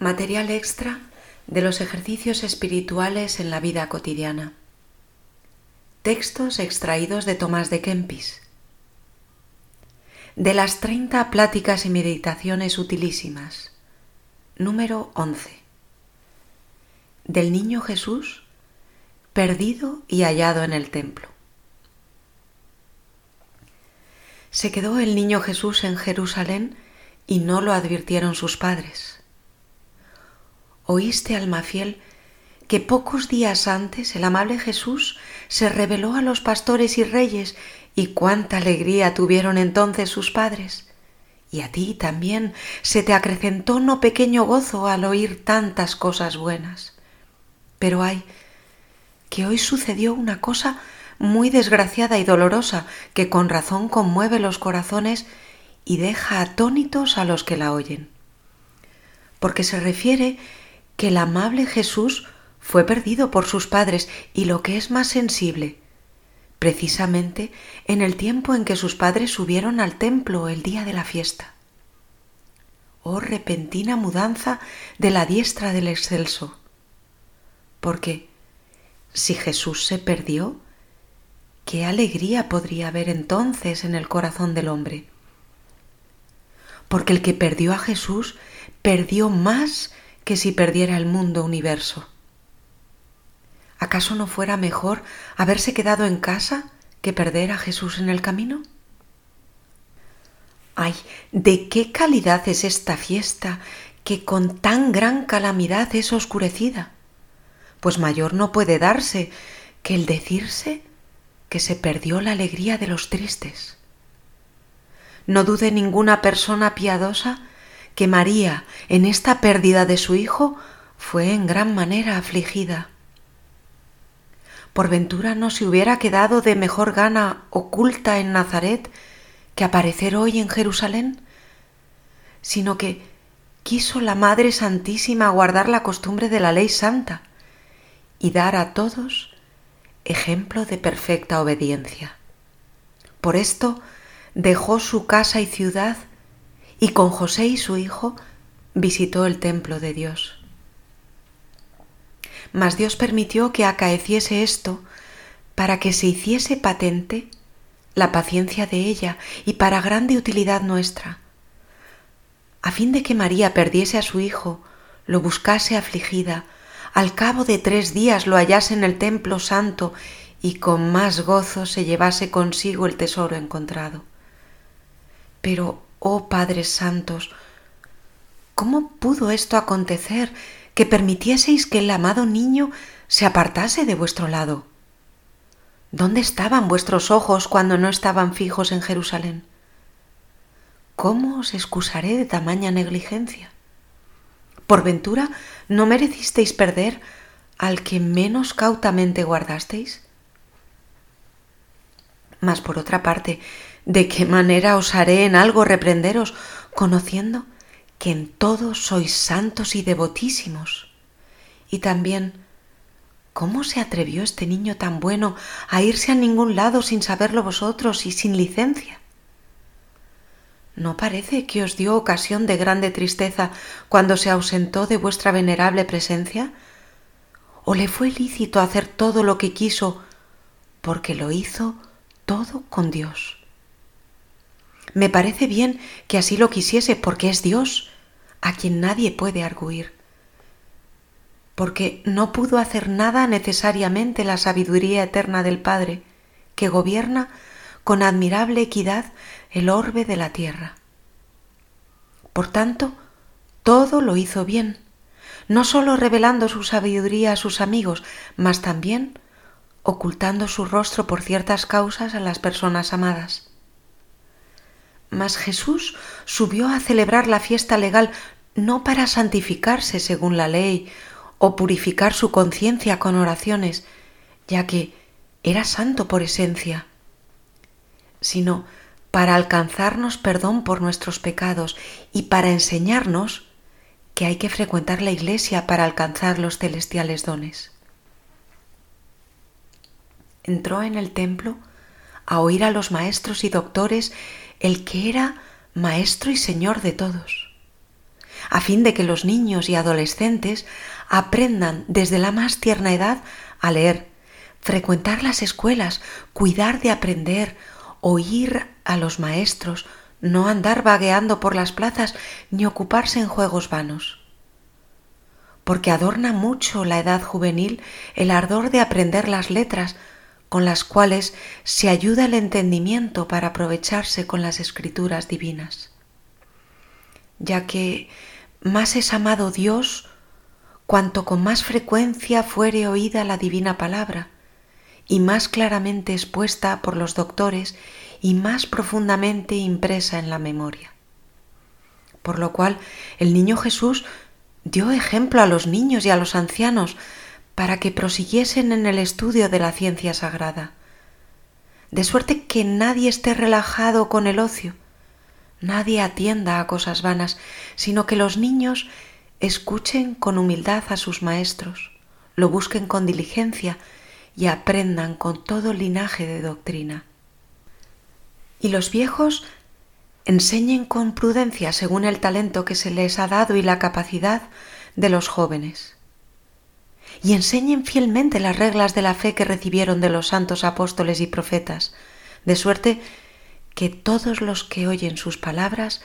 Material extra de los ejercicios espirituales en la vida cotidiana. Textos extraídos de Tomás de Kempis. De las 30 pláticas y meditaciones utilísimas. Número 11. Del niño Jesús perdido y hallado en el templo. Se quedó el niño Jesús en Jerusalén y no lo advirtieron sus padres oíste, alma fiel, que pocos días antes el amable Jesús se reveló a los pastores y reyes y cuánta alegría tuvieron entonces sus padres. Y a ti también se te acrecentó no pequeño gozo al oír tantas cosas buenas. Pero hay que hoy sucedió una cosa muy desgraciada y dolorosa que con razón conmueve los corazones y deja atónitos a los que la oyen. Porque se refiere que el amable Jesús fue perdido por sus padres y lo que es más sensible, precisamente en el tiempo en que sus padres subieron al templo el día de la fiesta. Oh repentina mudanza de la diestra del excelso. Porque si Jesús se perdió, ¿qué alegría podría haber entonces en el corazón del hombre? Porque el que perdió a Jesús perdió más que si perdiera el mundo universo. ¿Acaso no fuera mejor haberse quedado en casa que perder a Jesús en el camino? Ay, ¿de qué calidad es esta fiesta que con tan gran calamidad es oscurecida? Pues mayor no puede darse que el decirse que se perdió la alegría de los tristes. No dude ninguna persona piadosa que María, en esta pérdida de su hijo, fue en gran manera afligida. Por ventura no se hubiera quedado de mejor gana oculta en Nazaret que aparecer hoy en Jerusalén, sino que quiso la Madre Santísima guardar la costumbre de la ley santa y dar a todos ejemplo de perfecta obediencia. Por esto dejó su casa y ciudad y con José y su hijo visitó el templo de Dios. Mas Dios permitió que acaeciese esto para que se hiciese patente la paciencia de ella y para grande utilidad nuestra, a fin de que María perdiese a su hijo, lo buscase afligida, al cabo de tres días lo hallase en el templo santo y con más gozo se llevase consigo el tesoro encontrado. Pero Oh Padres Santos, ¿cómo pudo esto acontecer que permitieseis que el amado niño se apartase de vuestro lado? ¿Dónde estaban vuestros ojos cuando no estaban fijos en Jerusalén? ¿Cómo os excusaré de tamaña negligencia? ¿Por ventura no merecisteis perder al que menos cautamente guardasteis? Mas por otra parte, ¿De qué manera osaré en algo reprenderos, conociendo que en todo sois santos y devotísimos? Y también, ¿cómo se atrevió este niño tan bueno a irse a ningún lado sin saberlo vosotros y sin licencia? ¿No parece que os dio ocasión de grande tristeza cuando se ausentó de vuestra venerable presencia? ¿O le fue lícito hacer todo lo que quiso porque lo hizo todo con Dios? Me parece bien que así lo quisiese porque es Dios, a quien nadie puede arguir. Porque no pudo hacer nada necesariamente la sabiduría eterna del Padre, que gobierna con admirable equidad el orbe de la tierra. Por tanto, todo lo hizo bien, no sólo revelando su sabiduría a sus amigos, mas también ocultando su rostro por ciertas causas a las personas amadas. Mas Jesús subió a celebrar la fiesta legal no para santificarse según la ley o purificar su conciencia con oraciones, ya que era santo por esencia, sino para alcanzarnos perdón por nuestros pecados y para enseñarnos que hay que frecuentar la iglesia para alcanzar los celestiales dones. Entró en el templo a oír a los maestros y doctores el que era Maestro y Señor de todos, a fin de que los niños y adolescentes aprendan desde la más tierna edad a leer, frecuentar las escuelas, cuidar de aprender, oír a los maestros, no andar vagueando por las plazas ni ocuparse en juegos vanos. Porque adorna mucho la edad juvenil el ardor de aprender las letras, con las cuales se ayuda el entendimiento para aprovecharse con las escrituras divinas. Ya que más es amado Dios cuanto con más frecuencia fuere oída la divina palabra y más claramente expuesta por los doctores y más profundamente impresa en la memoria. Por lo cual el niño Jesús dio ejemplo a los niños y a los ancianos para que prosiguiesen en el estudio de la ciencia sagrada, de suerte que nadie esté relajado con el ocio, nadie atienda a cosas vanas, sino que los niños escuchen con humildad a sus maestros, lo busquen con diligencia y aprendan con todo linaje de doctrina. Y los viejos enseñen con prudencia según el talento que se les ha dado y la capacidad de los jóvenes. Y enseñen fielmente las reglas de la fe que recibieron de los santos apóstoles y profetas, de suerte que todos los que oyen sus palabras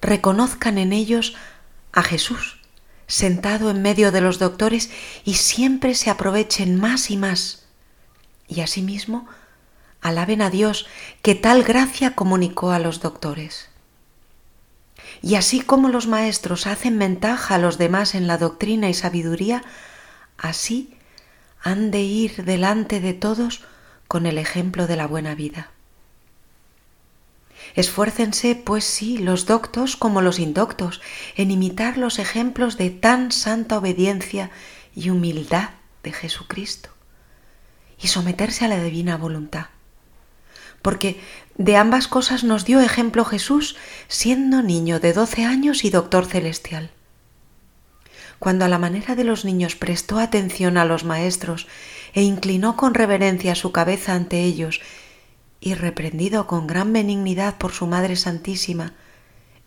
reconozcan en ellos a Jesús, sentado en medio de los doctores, y siempre se aprovechen más y más. Y asimismo, alaben a Dios que tal gracia comunicó a los doctores. Y así como los maestros hacen ventaja a los demás en la doctrina y sabiduría, así han de ir delante de todos con el ejemplo de la buena vida. Esfuércense, pues sí, los doctos como los indoctos, en imitar los ejemplos de tan santa obediencia y humildad de Jesucristo, y someterse a la divina voluntad porque de ambas cosas nos dio ejemplo Jesús siendo niño de doce años y doctor celestial. Cuando a la manera de los niños prestó atención a los maestros e inclinó con reverencia su cabeza ante ellos, y reprendido con gran benignidad por su Madre Santísima,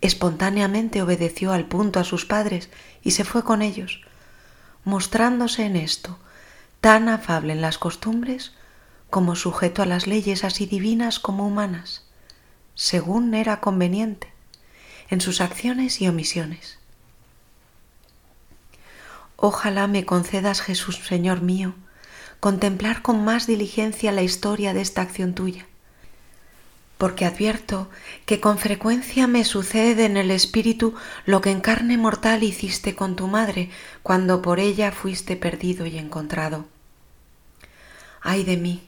espontáneamente obedeció al punto a sus padres y se fue con ellos, mostrándose en esto tan afable en las costumbres como sujeto a las leyes así divinas como humanas, según era conveniente, en sus acciones y omisiones. Ojalá me concedas, Jesús, Señor mío, contemplar con más diligencia la historia de esta acción tuya, porque advierto que con frecuencia me sucede en el espíritu lo que en carne mortal hiciste con tu madre cuando por ella fuiste perdido y encontrado. Ay de mí,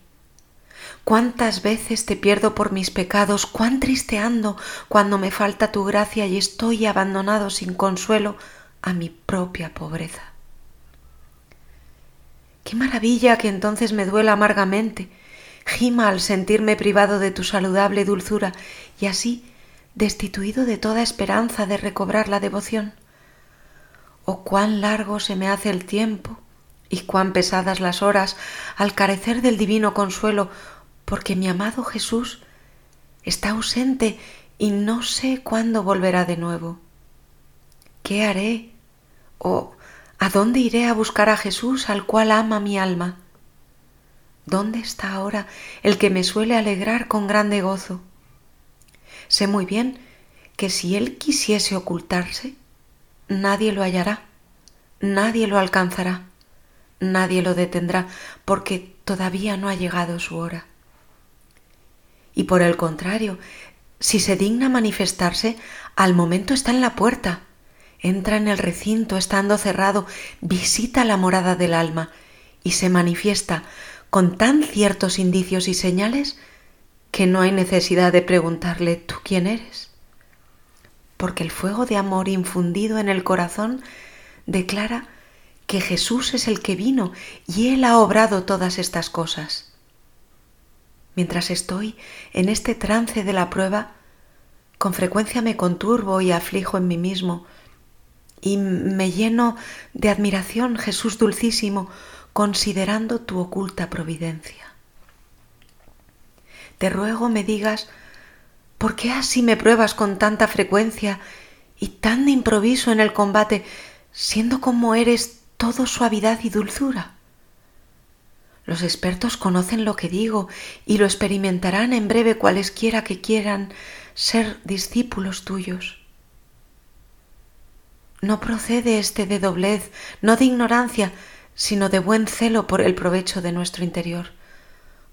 Cuántas veces te pierdo por mis pecados, cuán triste ando cuando me falta tu gracia y estoy abandonado sin consuelo a mi propia pobreza. Qué maravilla que entonces me duela amargamente, gima al sentirme privado de tu saludable dulzura y así destituido de toda esperanza de recobrar la devoción. Oh cuán largo se me hace el tiempo y cuán pesadas las horas al carecer del divino consuelo porque mi amado Jesús está ausente y no sé cuándo volverá de nuevo. ¿Qué haré? ¿O a dónde iré a buscar a Jesús al cual ama mi alma? ¿Dónde está ahora el que me suele alegrar con grande gozo? Sé muy bien que si él quisiese ocultarse, nadie lo hallará, nadie lo alcanzará, nadie lo detendrá, porque todavía no ha llegado su hora y por el contrario, si se digna manifestarse, al momento está en la puerta, entra en el recinto estando cerrado, visita la morada del alma y se manifiesta con tan ciertos indicios y señales que no hay necesidad de preguntarle ¿tú quién eres? Porque el fuego de amor infundido en el corazón declara que Jesús es el que vino y Él ha obrado todas estas cosas. Mientras estoy en este trance de la prueba, con frecuencia me conturbo y aflijo en mí mismo y me lleno de admiración, Jesús dulcísimo, considerando tu oculta providencia. Te ruego me digas, ¿por qué así me pruebas con tanta frecuencia y tan de improviso en el combate, siendo como eres todo suavidad y dulzura? Los expertos conocen lo que digo y lo experimentarán en breve cualesquiera que quieran ser discípulos tuyos. No procede este de doblez, no de ignorancia, sino de buen celo por el provecho de nuestro interior,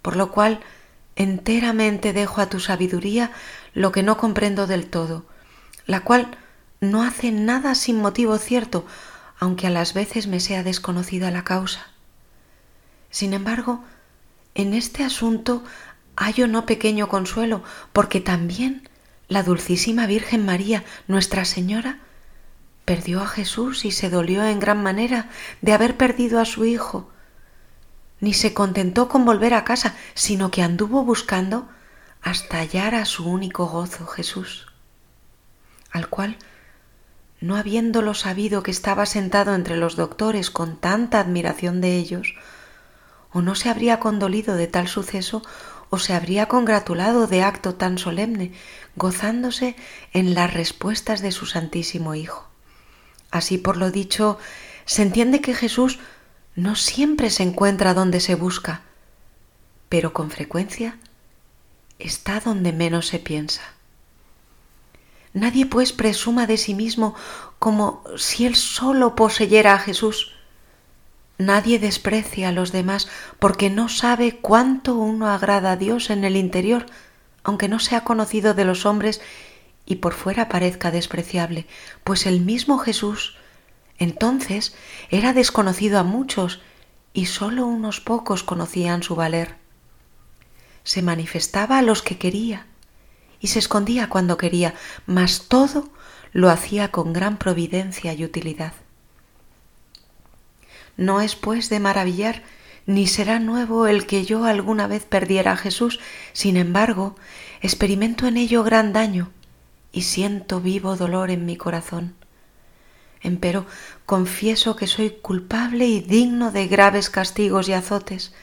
por lo cual enteramente dejo a tu sabiduría lo que no comprendo del todo, la cual no hace nada sin motivo cierto, aunque a las veces me sea desconocida la causa. Sin embargo, en este asunto hallo no pequeño consuelo, porque también la Dulcísima Virgen María, Nuestra Señora, perdió a Jesús y se dolió en gran manera de haber perdido a su Hijo. Ni se contentó con volver a casa, sino que anduvo buscando hasta hallar a su único gozo, Jesús, al cual, no habiéndolo sabido que estaba sentado entre los doctores con tanta admiración de ellos, o no se habría condolido de tal suceso o se habría congratulado de acto tan solemne, gozándose en las respuestas de su Santísimo Hijo. Así por lo dicho, se entiende que Jesús no siempre se encuentra donde se busca, pero con frecuencia está donde menos se piensa. Nadie pues presuma de sí mismo como si él solo poseyera a Jesús, Nadie desprecia a los demás porque no sabe cuánto uno agrada a Dios en el interior, aunque no sea conocido de los hombres y por fuera parezca despreciable, pues el mismo Jesús entonces era desconocido a muchos y sólo unos pocos conocían su valer. Se manifestaba a los que quería y se escondía cuando quería, mas todo lo hacía con gran providencia y utilidad. No es pues de maravillar, ni será nuevo el que yo alguna vez perdiera a Jesús, sin embargo, experimento en ello gran daño y siento vivo dolor en mi corazón. Empero confieso que soy culpable y digno de graves castigos y azotes,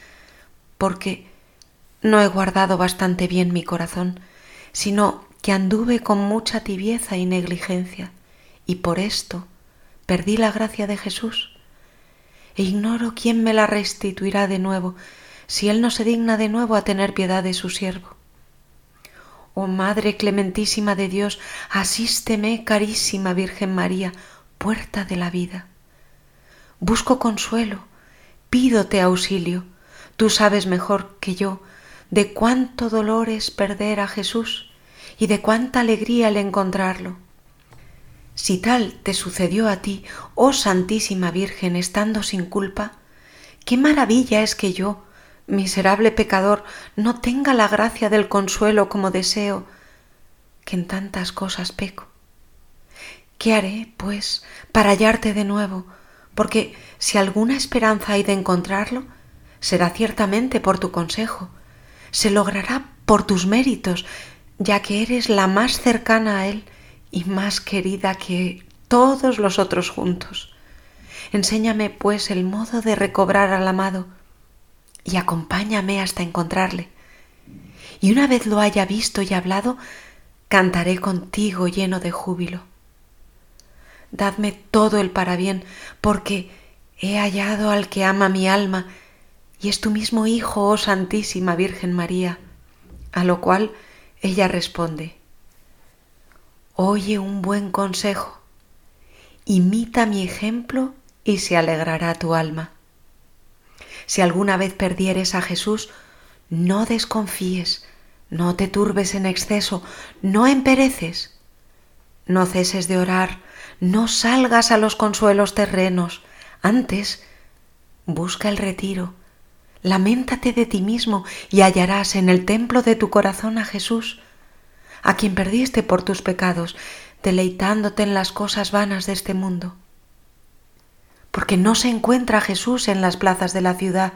porque no he guardado bastante bien mi corazón, sino que anduve con mucha tibieza y negligencia, y por esto perdí la gracia de Jesús e ignoro quién me la restituirá de nuevo, si él no se digna de nuevo a tener piedad de su siervo. Oh Madre clementísima de Dios, asísteme, carísima Virgen María, puerta de la vida. Busco consuelo, pídote auxilio. Tú sabes mejor que yo de cuánto dolor es perder a Jesús y de cuánta alegría el encontrarlo. Si tal te sucedió a ti, oh Santísima Virgen, estando sin culpa, qué maravilla es que yo, miserable pecador, no tenga la gracia del consuelo como deseo, que en tantas cosas peco. ¿Qué haré, pues, para hallarte de nuevo? Porque si alguna esperanza hay de encontrarlo, será ciertamente por tu consejo, se logrará por tus méritos, ya que eres la más cercana a Él y más querida que todos los otros juntos. Enséñame, pues, el modo de recobrar al amado y acompáñame hasta encontrarle. Y una vez lo haya visto y hablado, cantaré contigo lleno de júbilo. Dadme todo el parabién, porque he hallado al que ama mi alma, y es tu mismo Hijo, oh Santísima Virgen María. A lo cual ella responde, Oye un buen consejo, imita mi ejemplo y se alegrará tu alma. Si alguna vez perdieres a Jesús, no desconfíes, no te turbes en exceso, no empereces, no ceses de orar, no salgas a los consuelos terrenos, antes busca el retiro, lamentate de ti mismo y hallarás en el templo de tu corazón a Jesús, a quien perdiste por tus pecados, deleitándote en las cosas vanas de este mundo. Porque no se encuentra Jesús en las plazas de la ciudad,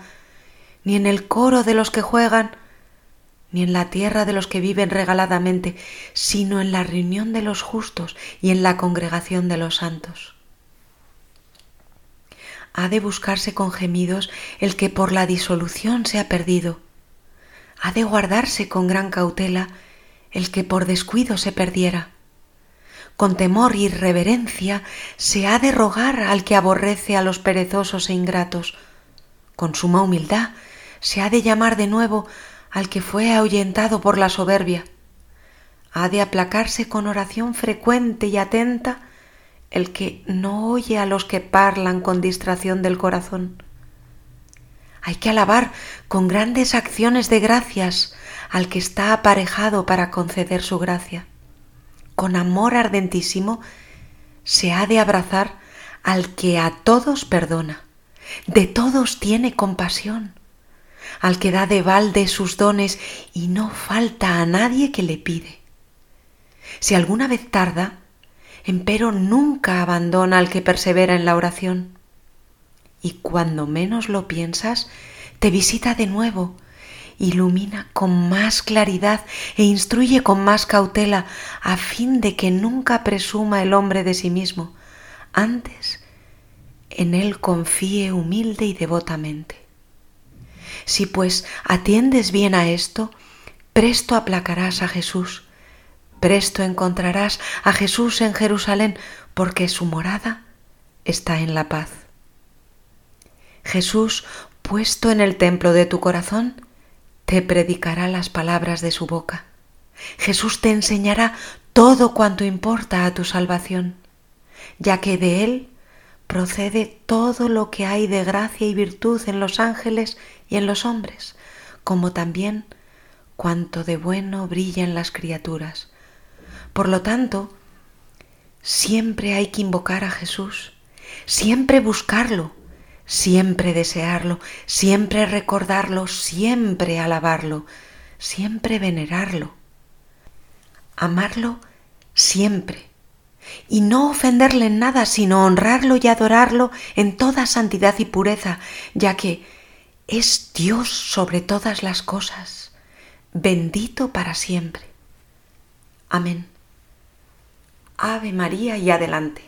ni en el coro de los que juegan, ni en la tierra de los que viven regaladamente, sino en la reunión de los justos y en la congregación de los santos. Ha de buscarse con gemidos el que por la disolución se ha perdido. Ha de guardarse con gran cautela el que por descuido se perdiera. Con temor y reverencia, se ha de rogar al que aborrece a los perezosos e ingratos. Con suma humildad se ha de llamar de nuevo al que fue ahuyentado por la soberbia. Ha de aplacarse con oración frecuente y atenta el que no oye a los que parlan con distracción del corazón. Hay que alabar con grandes acciones de gracias al que está aparejado para conceder su gracia. Con amor ardentísimo se ha de abrazar al que a todos perdona, de todos tiene compasión al que da de balde sus dones y no falta a nadie que le pide. Si alguna vez tarda, empero nunca abandona al que persevera en la oración. Y cuando menos lo piensas, te visita de nuevo, ilumina con más claridad e instruye con más cautela, a fin de que nunca presuma el hombre de sí mismo, antes en él confíe humilde y devotamente. Si pues atiendes bien a esto, presto aplacarás a Jesús, presto encontrarás a Jesús en Jerusalén, porque su morada está en la paz. Jesús, puesto en el templo de tu corazón, te predicará las palabras de su boca. Jesús te enseñará todo cuanto importa a tu salvación, ya que de Él procede todo lo que hay de gracia y virtud en los ángeles y en los hombres, como también cuanto de bueno brilla en las criaturas. Por lo tanto, siempre hay que invocar a Jesús, siempre buscarlo, siempre desearlo, siempre recordarlo, siempre alabarlo, siempre venerarlo, amarlo siempre y no ofenderle en nada, sino honrarlo y adorarlo en toda santidad y pureza, ya que es Dios sobre todas las cosas, bendito para siempre. Amén. Ave María y adelante.